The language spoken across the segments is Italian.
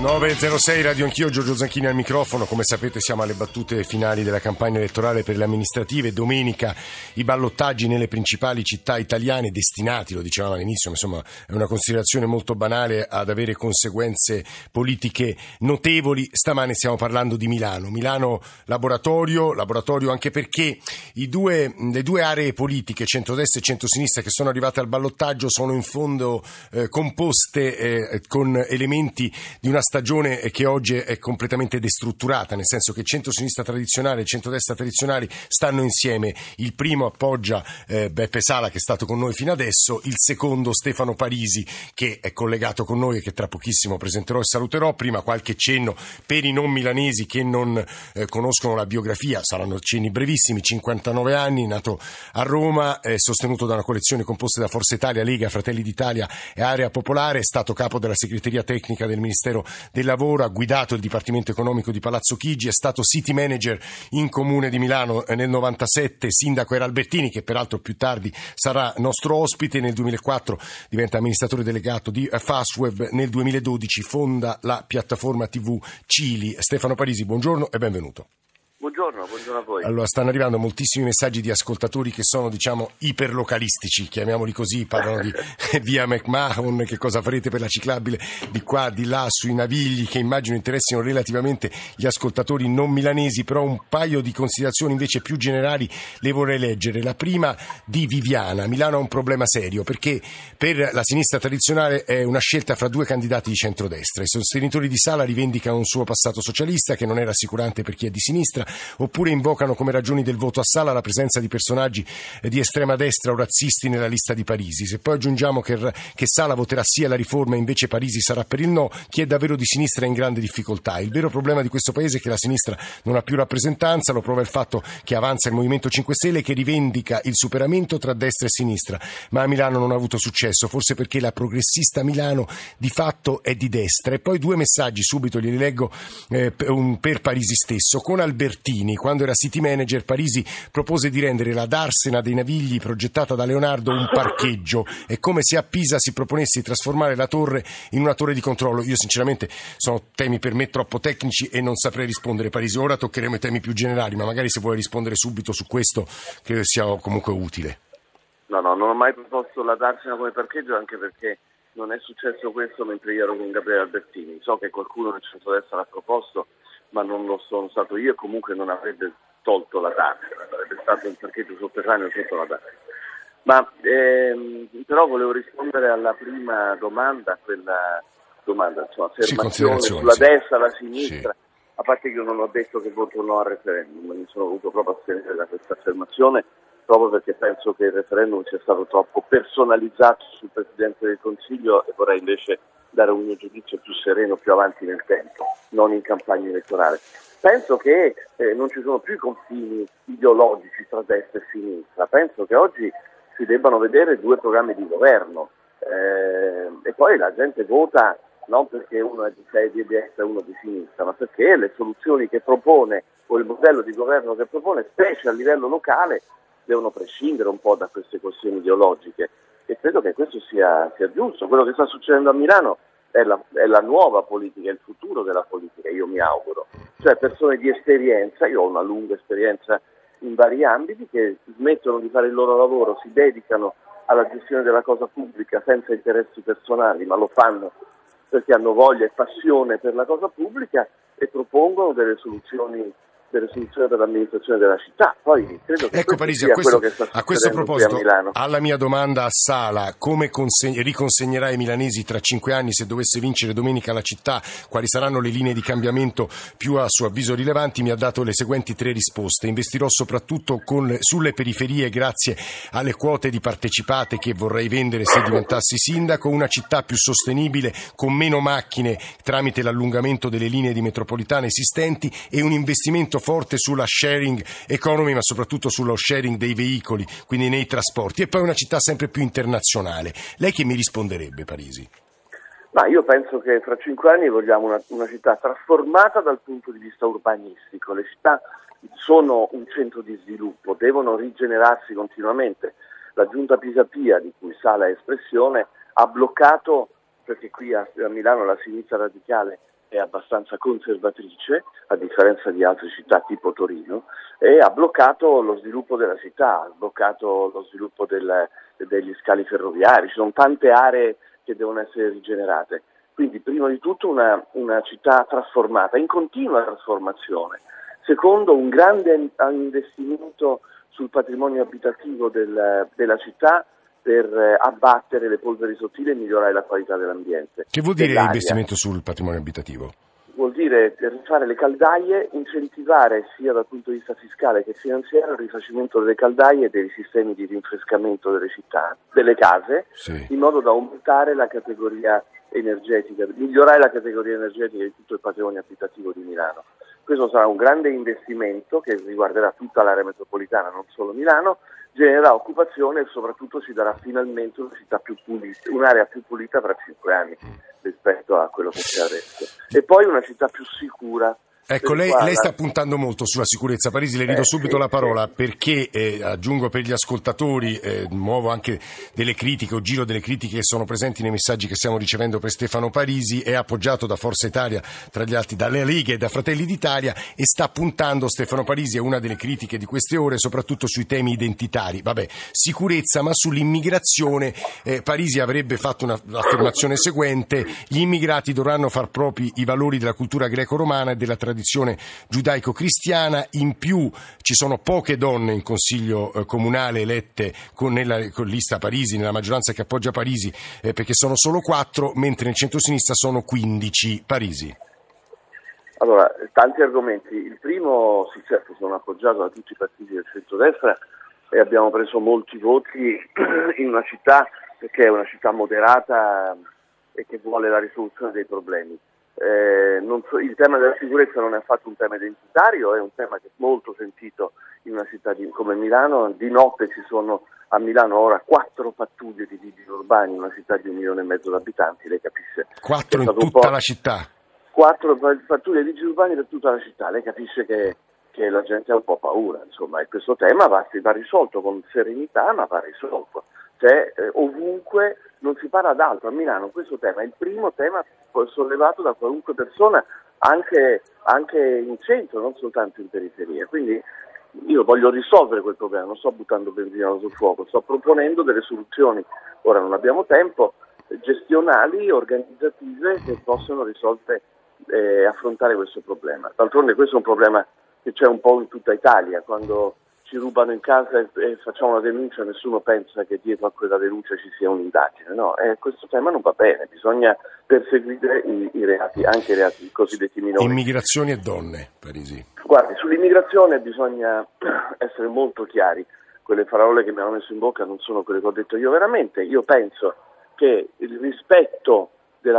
906 Radio Anch'io, Giorgio Zanchini al microfono. Come sapete siamo alle battute finali della campagna elettorale per le amministrative. Domenica i ballottaggi nelle principali città italiane destinati, lo dicevamo all'inizio, insomma è una considerazione molto banale ad avere conseguenze politiche notevoli. Stamane stiamo parlando di Milano. Milano laboratorio, laboratorio anche perché due, le due aree politiche, centrodestra e centrosinistra, che sono arrivate al ballottaggio sono in fondo eh, composte eh, con elementi di una stagione che oggi è completamente destrutturata, nel senso che centro-sinistra tradizionale e centrodestra tradizionali stanno insieme. Il primo appoggia eh, Beppe Sala che è stato con noi fino adesso, il secondo Stefano Parisi che è collegato con noi e che tra pochissimo presenterò e saluterò. Prima qualche cenno per i non milanesi che non eh, conoscono la biografia, saranno cenni brevissimi, 59 anni, nato a Roma, è sostenuto da una collezione composta da Forza Italia, Lega, Fratelli d'Italia e Area Popolare, è stato capo della segreteria tecnica del Ministero del lavoro, ha guidato il Dipartimento Economico di Palazzo Chigi, è stato city manager in Comune di Milano nel 97, sindaco era Albertini che peraltro più tardi sarà nostro ospite, nel 2004 diventa amministratore delegato di Fastweb, nel 2012 fonda la piattaforma TV Cili. Stefano Parisi, buongiorno e benvenuto. Buongiorno, buongiorno a voi. Allora, stanno arrivando moltissimi messaggi di ascoltatori che sono, diciamo, iperlocalistici, chiamiamoli così, parlano di via McMahon, che cosa farete per la ciclabile di qua, di là, sui navigli, che immagino interessino relativamente gli ascoltatori non milanesi, però un paio di considerazioni invece più generali le vorrei leggere. La prima di Viviana. Milano ha un problema serio, perché per la sinistra tradizionale è una scelta fra due candidati di centrodestra. I sostenitori di Sala rivendicano un suo passato socialista, che non è rassicurante per chi è di sinistra, oppure invocano come ragioni del voto a Sala la presenza di personaggi di estrema destra o razzisti nella lista di Parisi. Se poi aggiungiamo che, che Sala voterà sì alla riforma e invece Parisi sarà per il no, chi è davvero di sinistra è in grande difficoltà. Il vero problema di questo paese è che la sinistra non ha più rappresentanza, lo prova il fatto che avanza il Movimento 5 Stelle che rivendica il superamento tra destra e sinistra, ma a Milano non ha avuto successo, forse perché la progressista Milano di fatto è di destra. E poi due messaggi subito li leggo eh, per Parisi stesso. Con Albertini, quando era city manager, Parisi propose di rendere la Darsena dei Navigli progettata da Leonardo un parcheggio. È come se a Pisa si proponesse di trasformare la torre in una torre di controllo. Io sinceramente sono temi per me troppo tecnici e non saprei rispondere Parisi. Ora toccheremo i temi più generali, ma magari se vuoi rispondere subito su questo credo sia comunque utile. No, no, non ho mai proposto la Darsena come parcheggio anche perché non è successo questo mentre io ero con Gabriele Albertini. So che qualcuno nel centro-destra l'ha proposto, ma non lo sono stato io e comunque non avrebbe tolto la Darsena, sarebbe stato un parcheggio sotterraneo sotto la Darsena. Ma ehm, però volevo rispondere alla prima domanda, quella domanda, insomma, affermazione sì, sulla sì. destra, la sinistra. Sì. A parte che io non ho detto che voto no al referendum, mi sono voluto proprio astenere da questa affermazione proprio perché penso che il referendum sia stato troppo personalizzato sul Presidente del Consiglio e vorrei invece dare un mio giudizio più sereno più avanti nel tempo, non in campagna elettorale. Penso che eh, non ci sono più i confini ideologici tra destra e sinistra, penso che oggi si debbano vedere due programmi di governo eh, e poi la gente vota non perché uno è di, destra e uno di sinistra, ma perché le soluzioni che propone o il modello di governo che propone, specie a livello locale, devono prescindere un po' da queste questioni ideologiche e credo che questo sia, sia giusto. Quello che sta succedendo a Milano è la, è la, nuova politica, è il futuro della politica, io mi auguro. Cioè persone di esperienza, io ho una lunga esperienza in vari ambiti, che smettono di fare il loro lavoro, si dedicano alla gestione della cosa pubblica senza interessi personali, ma lo fanno perché hanno voglia e passione per la cosa pubblica e propongono delle soluzioni delle soluzioni per l'amministrazione della città. Poi credo che ecco Parisi, a questo, a questo proposito, a alla mia domanda a Sala, come conseg- riconsegnerà ai milanesi tra cinque anni se dovesse vincere domenica la città, quali saranno le linee di cambiamento più a suo avviso rilevanti, mi ha dato le seguenti tre risposte. Investirò soprattutto con, sulle periferie grazie alle quote di partecipate che vorrei vendere se diventassi sindaco, una città più sostenibile con meno macchine tramite l'allungamento delle linee di metropolitane esistenti e un investimento forte sulla sharing economy, ma soprattutto sullo sharing dei veicoli, quindi nei trasporti, e poi una città sempre più internazionale. Lei che mi risponderebbe, Parisi? Ma io penso che fra cinque anni vogliamo una, una città trasformata dal punto di vista urbanistico. Le città sono un centro di sviluppo, devono rigenerarsi continuamente. la giunta Pisapia, di cui Sala è espressione, ha bloccato, perché qui a, a Milano la sinistra radicale è abbastanza conservatrice, a differenza di altre città tipo Torino, e ha bloccato lo sviluppo della città, ha bloccato lo sviluppo del, degli scali ferroviari, ci sono tante aree che devono essere rigenerate. Quindi prima di tutto una, una città trasformata, in continua trasformazione. Secondo un grande investimento sul patrimonio abitativo del, della città per eh, abbattere le polveri sottili e migliorare la qualità dell'ambiente. Che vuol dire dell'aria. investimento sul patrimonio abitativo? Vuol dire rifare le caldaie, incentivare sia dal punto di vista fiscale che finanziario il rifacimento delle caldaie e dei sistemi di rinfrescamento delle città, delle case, sì. in modo da aumentare la categoria energetica, migliorare la categoria energetica di tutto il patrimonio abitativo di Milano. Questo sarà un grande investimento che riguarderà tutta l'area metropolitana, non solo Milano, genererà occupazione e soprattutto ci darà finalmente una città più pulita, un'area più pulita tra cinque anni rispetto a quello che c'è adesso. E poi una città più sicura Ecco, lei, lei, sta puntando molto sulla sicurezza. Parisi, le rido eh, subito sì, la parola sì. perché, eh, aggiungo per gli ascoltatori, eh, muovo anche delle critiche o giro delle critiche che sono presenti nei messaggi che stiamo ricevendo per Stefano Parisi, è appoggiato da Forza Italia, tra gli altri dalle Lighe e da Fratelli d'Italia e sta puntando, Stefano Parisi, è una delle critiche di queste ore, soprattutto sui temi identitari. Vabbè, sicurezza, ma sull'immigrazione eh, Parisi avrebbe fatto un'affermazione seguente, gli immigrati dovranno far propri i valori della cultura greco-romana e della tradizione tradizione giudaico-cristiana, in più ci sono poche donne in consiglio eh, comunale elette con, nella con lista Parisi, nella maggioranza che appoggia Parisi, eh, perché sono solo quattro, mentre nel centro-sinistra sono 15. Parisi. Allora, tanti argomenti. Il primo, sì certo, sono appoggiato da tutti i partiti del centro-destra e abbiamo preso molti voti in una città che è una città moderata e che vuole la risoluzione dei problemi. Eh, so, il tema della sicurezza non è affatto un tema identitario, è un tema che è molto sentito in una città di, come Milano. Di notte ci sono a Milano ora quattro pattuglie di vigili urbani in una città di un milione e mezzo di abitanti, lei capisce. Quattro in tutta la città? Quattro pattuglie di vigili urbani per tutta la città, lei capisce che, che la gente ha un po' paura, insomma, e questo tema va, va risolto con serenità, ma va risolto. Cioè, eh, ovunque non si parla d'altro. A Milano questo tema è il primo tema sollevato da qualunque persona, anche, anche in centro, non soltanto in periferia. Quindi io voglio risolvere quel problema, non sto buttando benzina sul fuoco, sto proponendo delle soluzioni, ora non abbiamo tempo, gestionali, organizzative che possono risolvere e eh, affrontare questo problema. D'altronde questo è un problema che c'è un po' in tutta Italia, quando ci rubano in casa e, e, facciamo una denuncia, nessuno pensa che dietro a quella denuncia ci sia un'indagine. No, eh, questo tema non va bene, bisogna perseguire i, i reati, anche i reati cosiddetti minori. Immigrazioni e donne, Parisi. Guardi, sull'immigrazione bisogna essere molto chiari. Quelle parole che mi hanno messo in bocca non sono quelle che ho detto io veramente. Io penso che il rispetto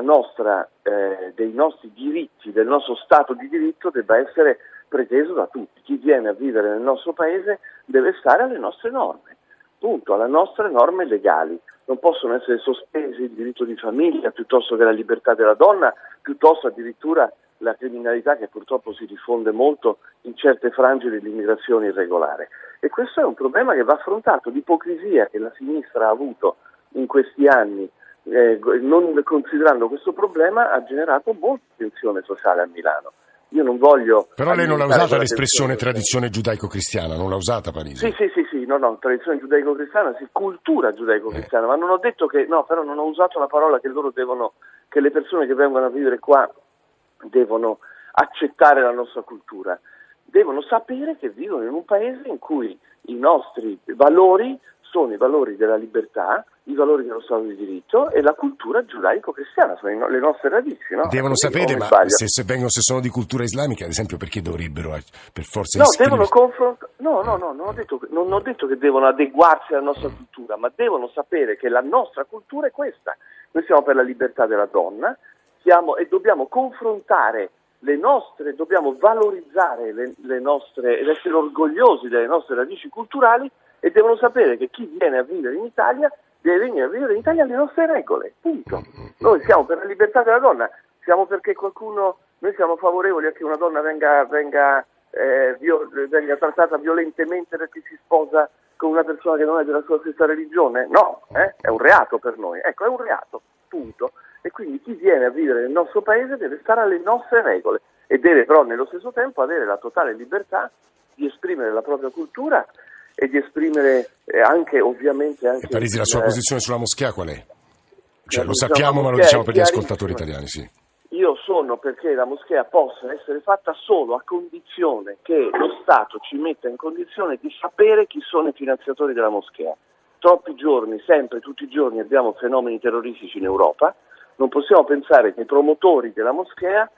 nostra, eh, dei nostri diritti, del nostro Stato di diritto debba essere preteso da tutti. Chi viene a vivere nel nostro paese deve stare alle nostre norme, punto, alle nostre norme legali. Non possono essere sospesi il diritto di famiglia piuttosto che la libertà della donna, piuttosto addirittura la criminalità che purtroppo si diffonde molto in certe frange dell'immigrazione irregolare. E questo è un problema che va affrontato, l'ipocrisia che la sinistra ha avuto in questi anni eh, non considerando questo problema ha generato molta tensione sociale a Milano. Io non voglio. Però lei non ha usata l'espressione tradizione giudaico-cristiana, non l'ha usata Parisi? Sì, sì, sì, sì, no, no, tradizione giudaico-cristiana, sì, cultura giudaico-cristiana, eh. ma non ho detto che, no, però non ho usato la parola che loro devono, che le persone che vengono a vivere qua devono accettare la nostra cultura, devono sapere che vivono in un paese in cui i nostri valori sono i valori della libertà, i valori dello Stato di diritto e la cultura giudaico-cristiana, sono le nostre radici. No? Devono sapere, ma se, se, vengono, se, sono di cultura islamica, ad esempio, perché dovrebbero eh, per forza no, devono confrontare. No, no, no, non ho, detto, non ho detto che devono adeguarsi alla nostra cultura, ma devono sapere che la nostra cultura è questa. Noi siamo per la libertà della donna siamo, e dobbiamo confrontare le nostre, dobbiamo valorizzare le, le nostre ed essere orgogliosi delle nostre radici culturali e devono sapere che chi viene a vivere in Italia deve venire a vivere in Italia alle nostre regole, punto. Noi siamo per la libertà della donna, siamo perché qualcuno, noi siamo favorevoli a che una donna venga, venga, eh, venga trattata violentemente perché si sposa con una persona che non è della sua stessa religione? No, eh? è un reato per noi. Ecco, è un reato, punto. E quindi chi viene a vivere nel nostro paese deve stare alle nostre regole e deve però nello stesso tempo avere la totale libertà di esprimere la propria cultura e di esprimere eh, anche ovviamente anche e Parisi la sua posizione sulla moschea qual è? Cioè, lo sappiamo ma lo diciamo per gli ascoltatori italiani, sì. Io sono perché la moschea possa essere fatta solo a condizione che lo Stato ci metta in condizione di sapere chi sono i finanziatori della moschea. Troppi giorni, sempre, tutti i giorni abbiamo fenomeni terroristici in Europa, non possiamo pensare che i promotori della moschea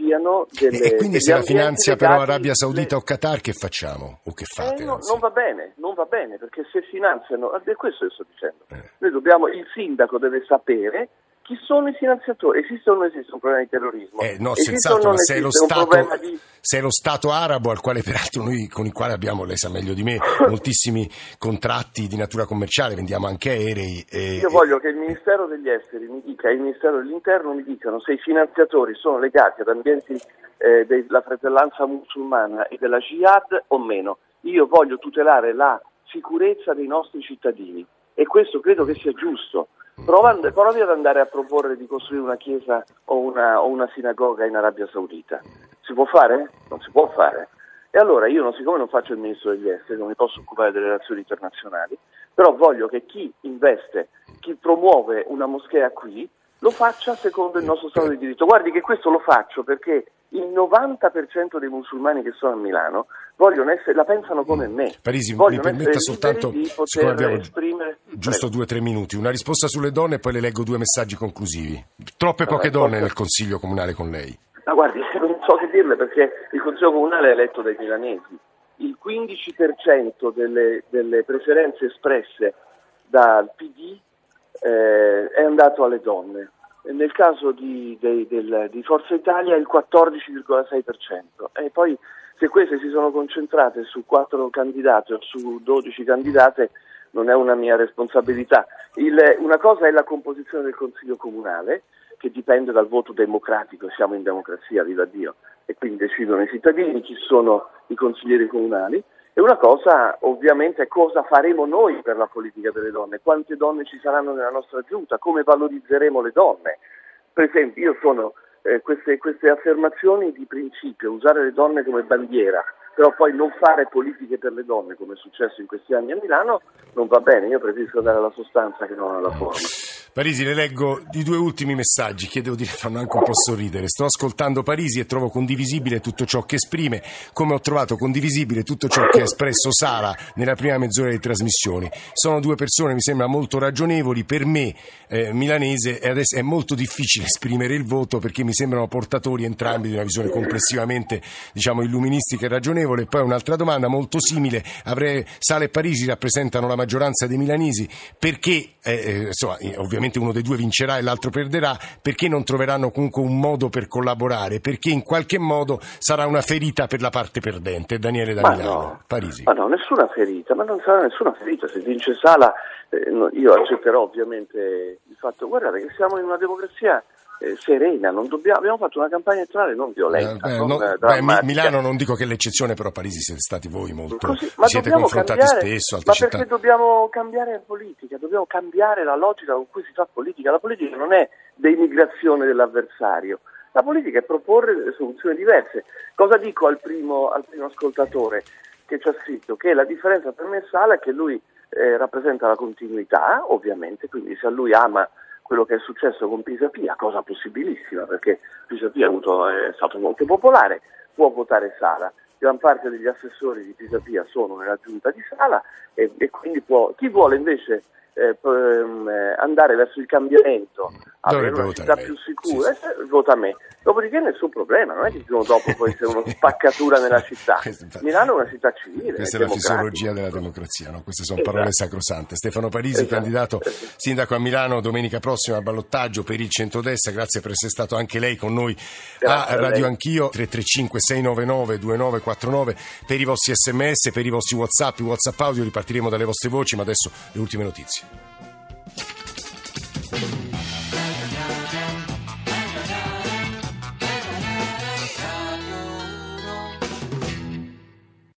siano delle... E quindi se la finanzia però Arabia Saudita o Qatar che facciamo? O che fate? Eh, no, non va bene, non va bene, perché se finanziano, è questo che sto dicendo, Eh. noi dobbiamo, il sindaco deve sapere chi sono i finanziatori, esiste o non esiste un problema di terrorismo? Eh, no, Esiste senz'altro, ma se è, stato, di... se è lo Stato arabo, al quale peraltro noi, con il quale abbiamo, lei sa meglio di me, moltissimi contratti di natura commerciale, vendiamo anche aerei. E, Io voglio che il Ministero degli Esteri mi dica e il Ministero dell'Interno mi dicano se i finanziatori sono legati ad ambienti eh, della fratellanza musulmana e della jihad o meno. Io voglio tutelare la sicurezza dei nostri cittadini e questo credo che sia giusto. Prova, provi ad andare a proporre di costruire una chiesa o una, o una sinagoga in Arabia Saudita. Si può fare? Non si può fare. E allora io, siccome non faccio il ministro degli esteri, non mi posso occupare delle relazioni internazionali, però voglio che chi investe, chi promuove una moschea qui, lo faccia secondo il nostro Stato di diritto. Guardi che questo lo faccio perché il 90% dei musulmani che sono a Milano vogliono essere, la pensano come me. Parisi, mi permetta soltanto, siccome abbiamo esprimere... giusto due o tre minuti, una risposta sulle donne e poi le leggo due messaggi conclusivi. Troppe poche Allora, donne forse- nel Consiglio Comunale con lei. Ma guardi, non so che dirle perché il Consiglio Comunale è eletto dai milanesi. Il 15% delle, delle preferenze espresse dal PD eh, è andato alle donne. Nel caso di, dei- del- di Forza Italia il 14,6%. E poi se queste si sono concentrate su quattro candidate o su 12 candidate non è una mia responsabilità. Il- una cosa è la composizione del Consiglio Comunale, che dipende dal voto democratico, siamo in democrazia, viva Dio, e quindi decidono i cittadini chi sono i consiglieri comunali. E una cosa ovviamente è cosa faremo noi per la politica delle donne, quante donne ci saranno nella nostra giunta, come valorizzeremo le donne. Per esempio, io sono eh, queste, queste affermazioni di principio, usare le donne come bandiera, però poi non fare politiche per le donne, come è successo in questi anni a Milano, non va bene. Io preferisco andare alla sostanza che non alla forma. Parisi, le leggo i due ultimi messaggi che devo dire fanno anche un po' sorridere. Sto ascoltando Parisi e trovo condivisibile tutto ciò che esprime, come ho trovato condivisibile tutto ciò che ha espresso Sara nella prima mezz'ora di trasmissioni. Sono due persone, mi sembra, molto ragionevoli. Per me, eh, milanese, adesso è molto difficile esprimere il voto perché mi sembrano portatori entrambi di una visione complessivamente, diciamo, illuministica e ragionevole. Poi un'altra domanda molto simile. Avrei, Sala e Parisi rappresentano la maggioranza dei milanesi. Perché, eh, eh, insomma, eh, ovviamente uno dei due vincerà e l'altro perderà, perché non troveranno comunque un modo per collaborare? Perché in qualche modo sarà una ferita per la parte perdente. Daniele da Ma Milano. no. Parisi. Ma no, nessuna ferita, ma non sarà nessuna ferita. Se vince Sala, eh, no, io accetterò ovviamente il fatto, guardate che siamo in una democrazia eh, serena, non dobbiamo, abbiamo fatto una campagna elettorale non violenta. Eh, beh, non, no, eh, beh, Milano non dico che è l'eccezione, però Parisi siete stati voi molto. Così, ma siete confrontati cambiare, spesso, ma città. perché dobbiamo cambiare la politica, dobbiamo cambiare la logica con cui si fa politica. La politica non è denigrazione dell'avversario, la politica è proporre soluzioni diverse. Cosa dico al primo, al primo ascoltatore che ci ha scritto? Che la differenza per me e Sala è che lui eh, rappresenta la continuità, ovviamente, quindi se a lui ama quello che è successo con Pisapia, cosa possibilissima perché Pisapia è, stato molto popolare, può votare Sala. Gran parte degli assessori di Pisapia sono nella giunta di Sala e, e quindi può, chi vuole invece eh, ehm, eh, andare verso il cambiamento, avere Dovrebbe una lei. più sicura, eh, vota me. Dopodiché nessun problema, non è che il giorno dopo poi c'è una spaccatura nella città. Milano è una città civile, Questa è è la fisiologia della democrazia, no? queste sono Esatto. parole sacrosante. Stefano Parisi, Esatto. candidato sindaco a Milano domenica prossima al ballottaggio per il centrodestra, grazie per essere stato anche lei con noi Grazie a a Radio lei. Anch'io, 335 699 2949 per i vostri sms, per i vostri whatsapp, i whatsapp audio, ripartiremo dalle vostre voci, ma adesso le ultime notizie. Thank you.